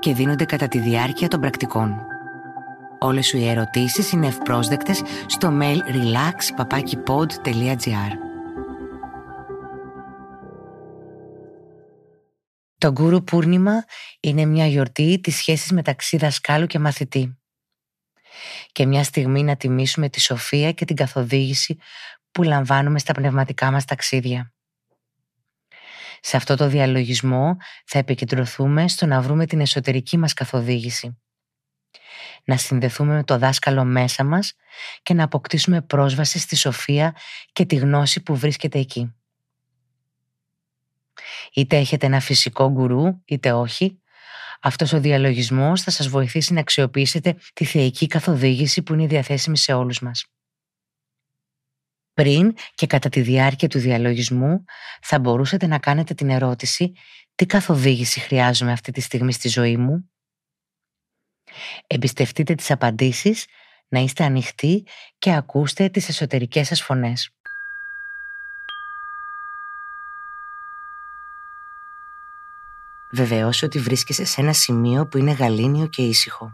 και δίνονται κατά τη διάρκεια των πρακτικών. Όλες σου οι ερωτήσεις είναι ευπρόσδεκτες στο mail relax.papakipod.gr Το Γκούρου Πούρνιμα είναι μια γιορτή της σχέσης μεταξύ δασκάλου και μαθητή. Και μια στιγμή να τιμήσουμε τη σοφία και την καθοδήγηση που λαμβάνουμε στα πνευματικά μας ταξίδια. Σε αυτό το διαλογισμό θα επικεντρωθούμε στο να βρούμε την εσωτερική μας καθοδήγηση. Να συνδεθούμε με το δάσκαλο μέσα μας και να αποκτήσουμε πρόσβαση στη σοφία και τη γνώση που βρίσκεται εκεί. Είτε έχετε ένα φυσικό γκουρού, είτε όχι, αυτός ο διαλογισμός θα σας βοηθήσει να αξιοποιήσετε τη θεϊκή καθοδήγηση που είναι διαθέσιμη σε όλους μας. Πριν και κατά τη διάρκεια του διαλογισμού θα μπορούσατε να κάνετε την ερώτηση «Τι καθοδήγηση χρειάζομαι αυτή τη στιγμή στη ζωή μου» Εμπιστευτείτε τις απαντήσεις, να είστε ανοιχτοί και ακούστε τις εσωτερικές σας φωνές. Βεβαιώσου ότι βρίσκεσαι σε ένα σημείο που είναι γαλήνιο και ήσυχο.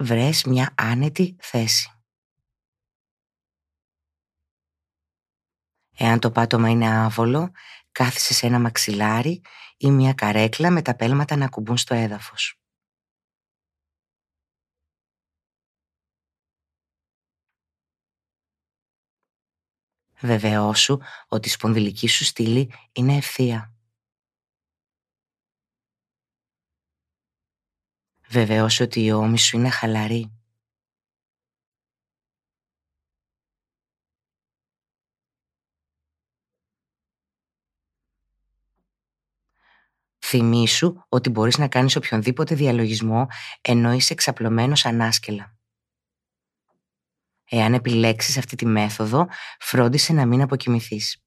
Βρες μια άνετη θέση. Εάν το πάτωμα είναι άβολο, κάθισε σε ένα μαξιλάρι ή μια καρέκλα με τα πέλματα να κουμπούν στο έδαφος. Βεβαιώσου ότι η σπονδυλική σου στήλη είναι ευθεία. Βεβαίως ότι η ώμη σου είναι χαλαρή. Θυμήσου ότι μπορείς να κάνεις οποιονδήποτε διαλογισμό ενώ είσαι εξαπλωμένος ανάσκελα. Εάν επιλέξεις αυτή τη μέθοδο, φρόντισε να μην αποκοιμηθείς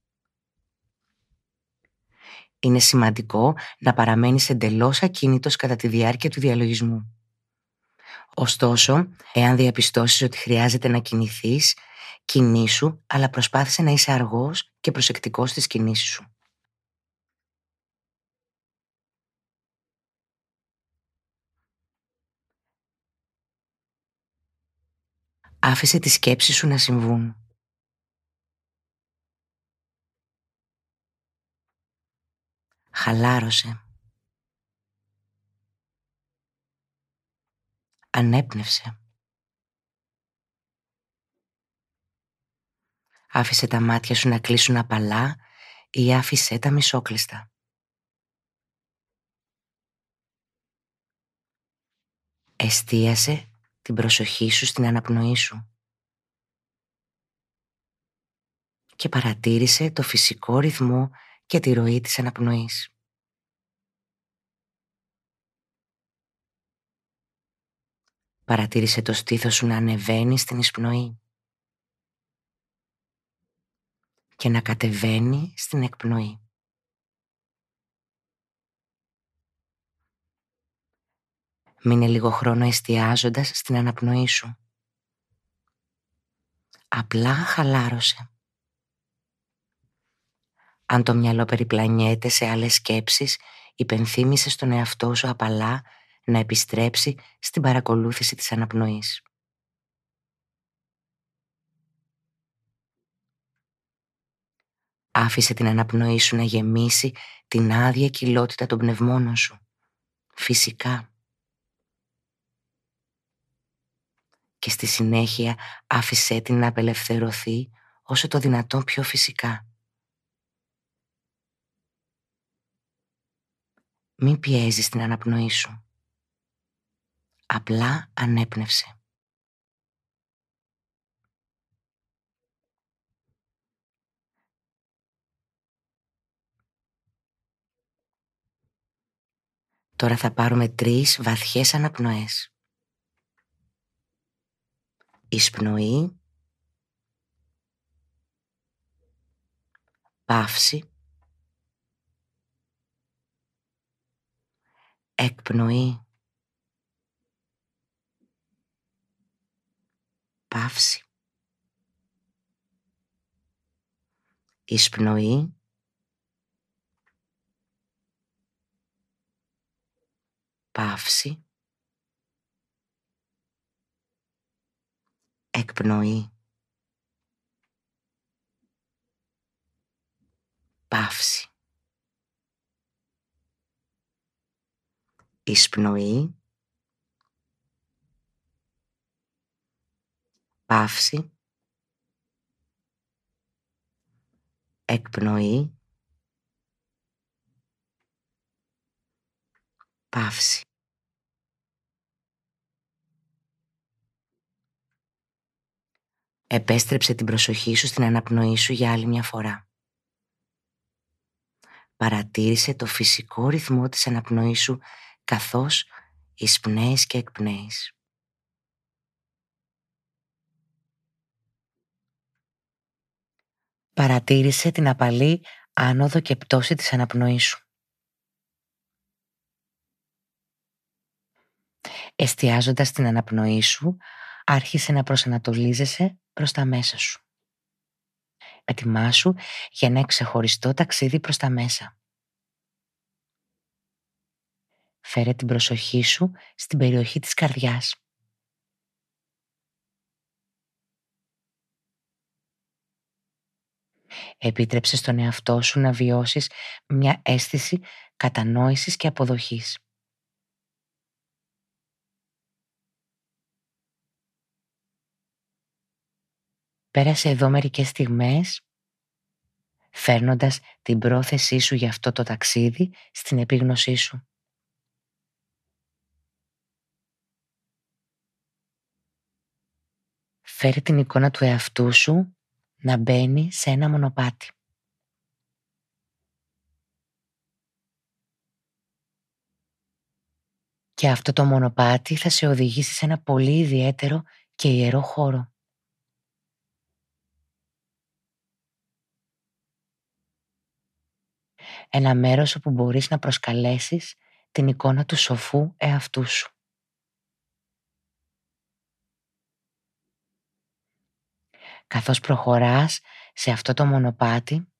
είναι σημαντικό να παραμένεις εντελώς ακίνητος κατά τη διάρκεια του διαλογισμού. Ωστόσο, εάν διαπιστώσεις ότι χρειάζεται να κινηθείς, κινήσου, αλλά προσπάθησε να είσαι αργός και προσεκτικός στις κινήσεις σου. Άφησε τις σκέψεις σου να συμβούν. Χαλάρωσε. Ανέπνευσε. Άφησε τα μάτια σου να κλείσουν απαλά ή άφησε τα μισόκλειστα. Εστίασε την προσοχή σου στην αναπνοή σου και παρατήρησε το φυσικό ρυθμό και τη ροή της αναπνοής. Παρατήρησε το στήθος σου να ανεβαίνει στην εισπνοή και να κατεβαίνει στην εκπνοή. Μείνε λίγο χρόνο εστιάζοντας στην αναπνοή σου. Απλά χαλάρωσε. Αν το μυαλό περιπλανιέται σε άλλες σκέψεις, υπενθύμησε στον εαυτό σου απαλά να επιστρέψει στην παρακολούθηση της αναπνοής. Άφησε την αναπνοή σου να γεμίσει την άδεια κοιλότητα των πνευμόνων σου. Φυσικά. Και στη συνέχεια άφησέ την να απελευθερωθεί όσο το δυνατόν πιο φυσικά. Μην πιέζεις την αναπνοή σου. Απλά ανέπνευσε. Τώρα θα πάρουμε τρεις βαθιές αναπνοές. Εισπνοή. Παύση. Εκπνοή. Παύση. Εισπνοή. Παύση. Εκπνοή. Παύση. Εισπνοή. Παύση. Εκπνοή. Παύση. Επέστρεψε την προσοχή σου στην αναπνοή σου για άλλη μια φορά. Παρατήρησε το φυσικό ρυθμό της αναπνοής σου καθώς εισπνέεις και εκπνέεις. Παρατήρησε την απαλή άνοδο και πτώση της αναπνοής σου. Εστιάζοντας την αναπνοή σου, άρχισε να προσανατολίζεσαι προς τα μέσα σου. Ετοιμάσου για ένα ξεχωριστό ταξίδι προς τα μέσα. Φέρε την προσοχή σου στην περιοχή της καρδιάς. Επίτρεψε στον εαυτό σου να βιώσεις μια αίσθηση κατανόησης και αποδοχής. Πέρασε εδώ μερικές στιγμές φέρνοντας την πρόθεσή σου για αυτό το ταξίδι στην επίγνωσή σου. Φέρε την εικόνα του εαυτού σου να μπαίνει σε ένα μονοπάτι. Και αυτό το μονοπάτι θα σε οδηγήσει σε ένα πολύ ιδιαίτερο και ιερό χώρο. Ένα μέρος όπου μπορείς να προσκαλέσεις την εικόνα του σοφού εαυτού σου. Καθώς προχωράς σε αυτό το μονοπάτι,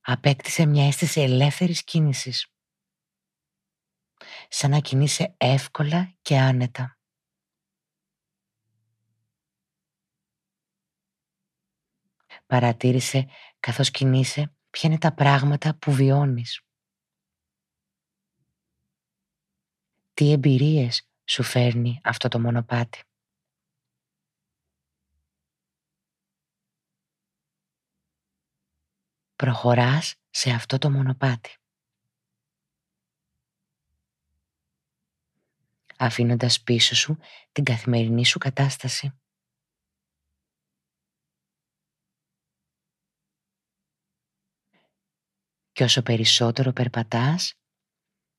απέκτησε μια αίσθηση ελεύθερης κίνησης. Σαν να κινείσαι εύκολα και άνετα. Παρατήρησε καθώς κινείσαι ποια είναι τα πράγματα που βιώνεις. Τι εμπειρίες σου φέρνει αυτό το μονοπάτι. Προχωράς σε αυτό το μονοπάτι. Αφήνοντας πίσω σου την καθημερινή σου κατάσταση. Και όσο περισσότερο περπατάς,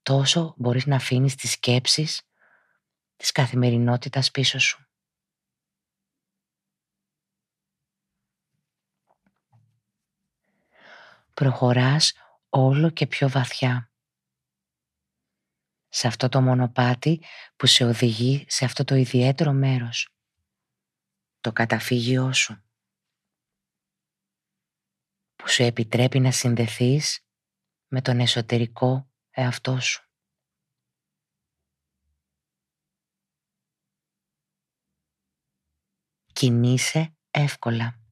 τόσο μπορείς να αφήνεις τις σκέψεις της καθημερινότητας πίσω σου. Προχωράς όλο και πιο βαθιά. Σε αυτό το μονοπάτι που σε οδηγεί σε αυτό το ιδιαίτερο μέρος. Το καταφύγιό σου. Που σου επιτρέπει να συνδεθείς με τον εσωτερικό εαυτό σου. Κινείσαι εύκολα.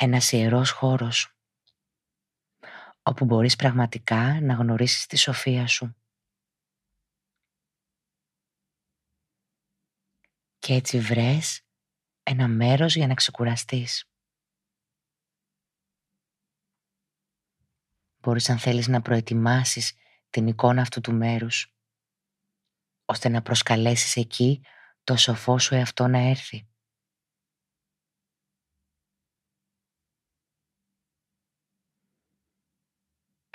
Ένας ιερός χώρος όπου μπορείς πραγματικά να γνωρίσεις τη σοφία σου. Και έτσι βρες ένα μέρος για να ξεκουραστείς. Μπορείς αν θέλεις να προετοιμάσεις την εικόνα αυτού του μέρους, ώστε να προσκαλέσεις εκεί το σοφό σου εαυτό να έρθει.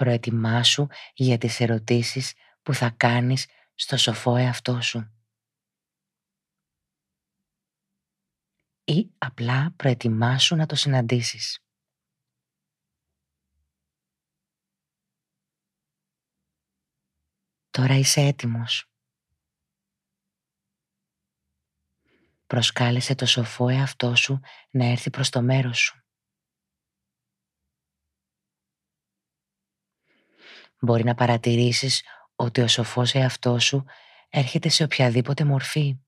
Προετοιμάσου για τις ερωτήσεις που θα κάνεις στο σοφό εαυτό σου. Ή απλά προετοιμάσου να το συναντήσεις. Τώρα είσαι έτοιμος. Προσκάλεσε το σοφό εαυτό σου να έρθει προς το μέρος σου. Μπορεί να παρατηρήσεις ότι ο σοφός εαυτός σου έρχεται σε οποιαδήποτε μορφή.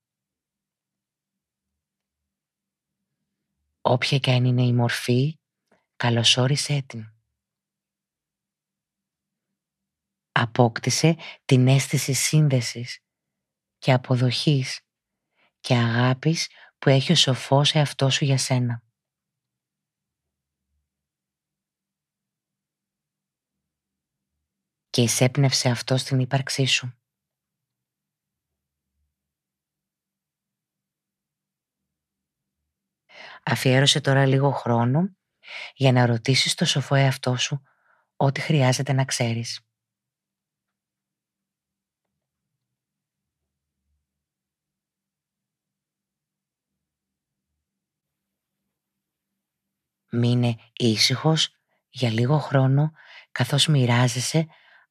Όποια και αν είναι η μορφή, καλωσόρισέ την. Απόκτησε την αίσθηση σύνδεσης και αποδοχής και αγάπης που έχει ο σοφός εαυτός σου για σένα. Και εισέπνευσε αυτό στην ύπαρξή σου. Αφιέρωσε τώρα λίγο χρόνο για να ρωτήσεις το σοφό εαυτό σου ό,τι χρειάζεται να ξέρεις. Μείνε ήσυχος για λίγο χρόνο καθώς μοιράζεσαι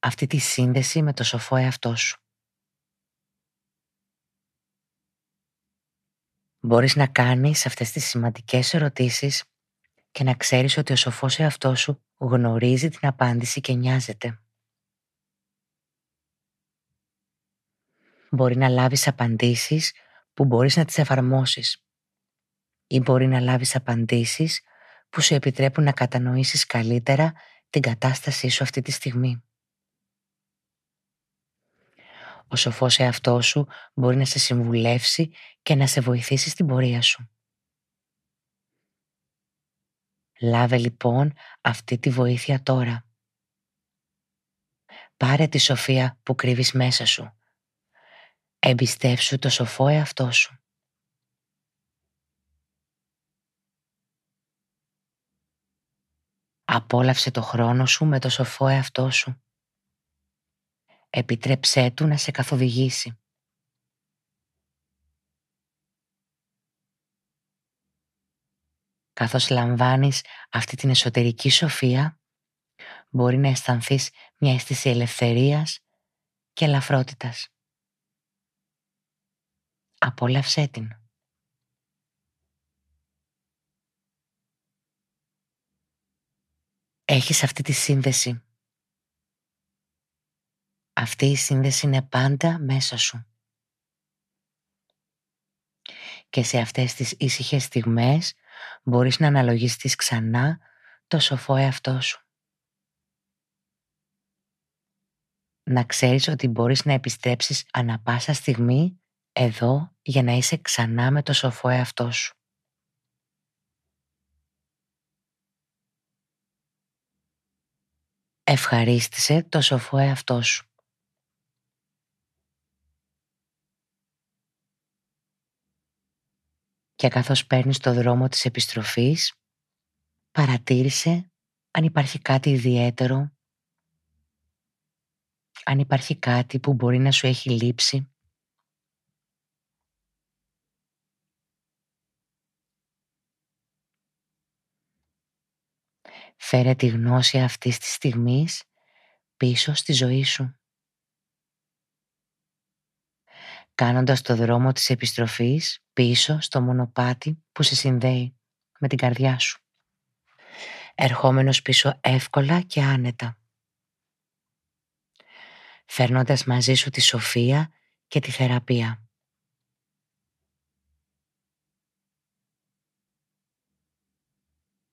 αυτή τη σύνδεση με το σοφό εαυτό σου. Μπορείς να κάνεις αυτές τις σημαντικές ερωτήσεις και να ξέρεις ότι ο σοφός εαυτό σου γνωρίζει την απάντηση και νοιάζεται. Μπορεί να λάβεις απαντήσεις που μπορείς να τις εφαρμόσεις ή μπορεί να λάβεις απαντήσεις που σου επιτρέπουν να κατανοήσεις καλύτερα την κατάστασή σου αυτή τη στιγμή. Ο σοφός εαυτός σου μπορεί να σε συμβουλεύσει και να σε βοηθήσει στην πορεία σου. Λάβε λοιπόν αυτή τη βοήθεια τώρα. Πάρε τη σοφία που κρύβεις μέσα σου. Εμπιστεύσου το σοφό εαυτό σου. Απόλαυσε το χρόνο σου με το σοφό εαυτό σου. Επιτρέψέ του να σε καθοδηγήσει. Καθώς λαμβάνεις αυτή την εσωτερική σοφία, μπορεί να αισθανθείς μια αίσθηση ελευθερίας και ελαφρότητας. Απόλαυσέ την. Έχεις αυτή τη σύνδεση αυτή η σύνδεση είναι πάντα μέσα σου. Και σε αυτές τις ήσυχες στιγμές μπορείς να αναλογιστείς ξανά το σοφό εαυτό σου. Να ξέρεις ότι μπορείς να επιστρέψεις ανα πάσα στιγμή εδώ για να είσαι ξανά με το σοφό εαυτό σου. Ευχαρίστησε το σοφό εαυτό σου. Και καθώς παίρνεις το δρόμο της επιστροφής, παρατήρησε αν υπάρχει κάτι ιδιαίτερο, αν υπάρχει κάτι που μπορεί να σου έχει λείψει. Φέρε τη γνώση αυτής της στιγμής πίσω στη ζωή σου. Κάνοντας το δρόμο της επιστροφής πίσω στο μονοπάτι που σε συνδέει με την καρδιά σου. Ερχόμενος πίσω εύκολα και άνετα. Φέρνοντας μαζί σου τη σοφία και τη θεραπεία.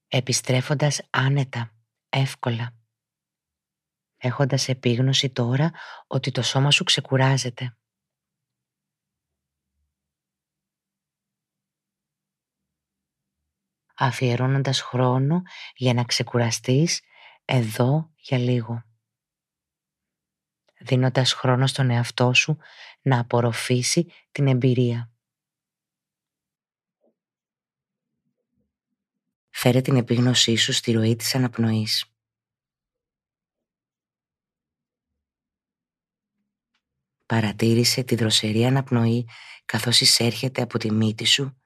Επιστρέφοντας άνετα, εύκολα. Έχοντας επίγνωση τώρα ότι το σώμα σου ξεκουράζεται. αφιερώνοντας χρόνο για να ξεκουραστείς εδώ για λίγο. Δίνοντας χρόνο στον εαυτό σου να απορροφήσει την εμπειρία. Φέρε την επίγνωσή σου στη ροή της αναπνοής. Παρατήρησε τη δροσερή αναπνοή καθώς εισέρχεται από τη μύτη σου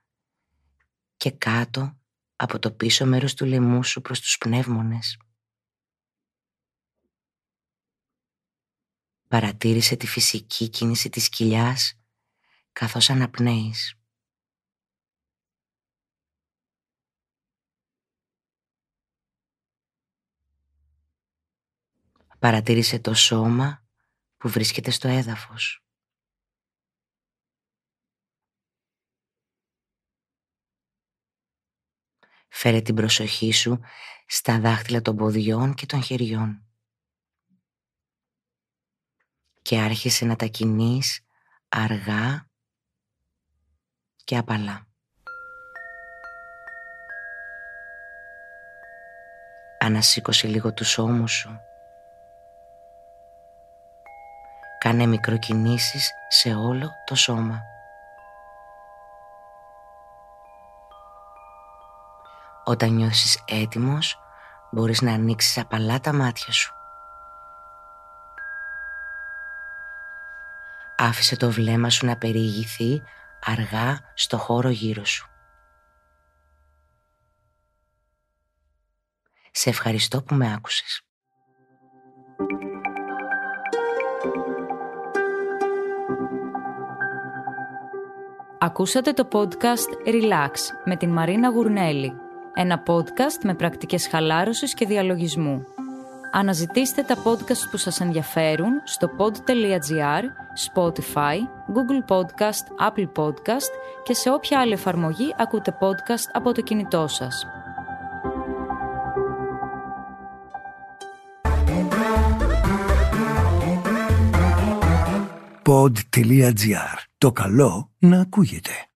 και κάτω από το πίσω μέρος του λαιμού σου προς τους πνεύμονες. Παρατήρησε τη φυσική κίνηση της κοιλιάς καθώς αναπνέεις. Παρατήρησε το σώμα που βρίσκεται στο έδαφος. Φέρε την προσοχή σου στα δάχτυλα των ποδιών και των χεριών. Και άρχισε να τα κινείς αργά και απαλά. Ανασήκωσε λίγο τους ώμους σου. Κάνε μικροκινήσεις σε όλο το σώμα. Όταν νιώσεις έτοιμος, μπορείς να ανοίξεις απαλά τα μάτια σου. Άφησε το βλέμμα σου να περιηγηθεί αργά στο χώρο γύρω σου. Σε ευχαριστώ που με άκουσες. Ακούσατε το podcast Relax με την Μαρίνα Γουρνέλη. Ένα podcast με πρακτικές χαλάρωσης και διαλογισμού. Αναζητήστε τα podcast που σας ενδιαφέρουν στο pod.gr, Spotify, Google Podcast, Apple Podcast και σε όποια άλλη εφαρμογή ακούτε podcast από το κινητό σας. pod.gr. Το καλό να ακούγεται.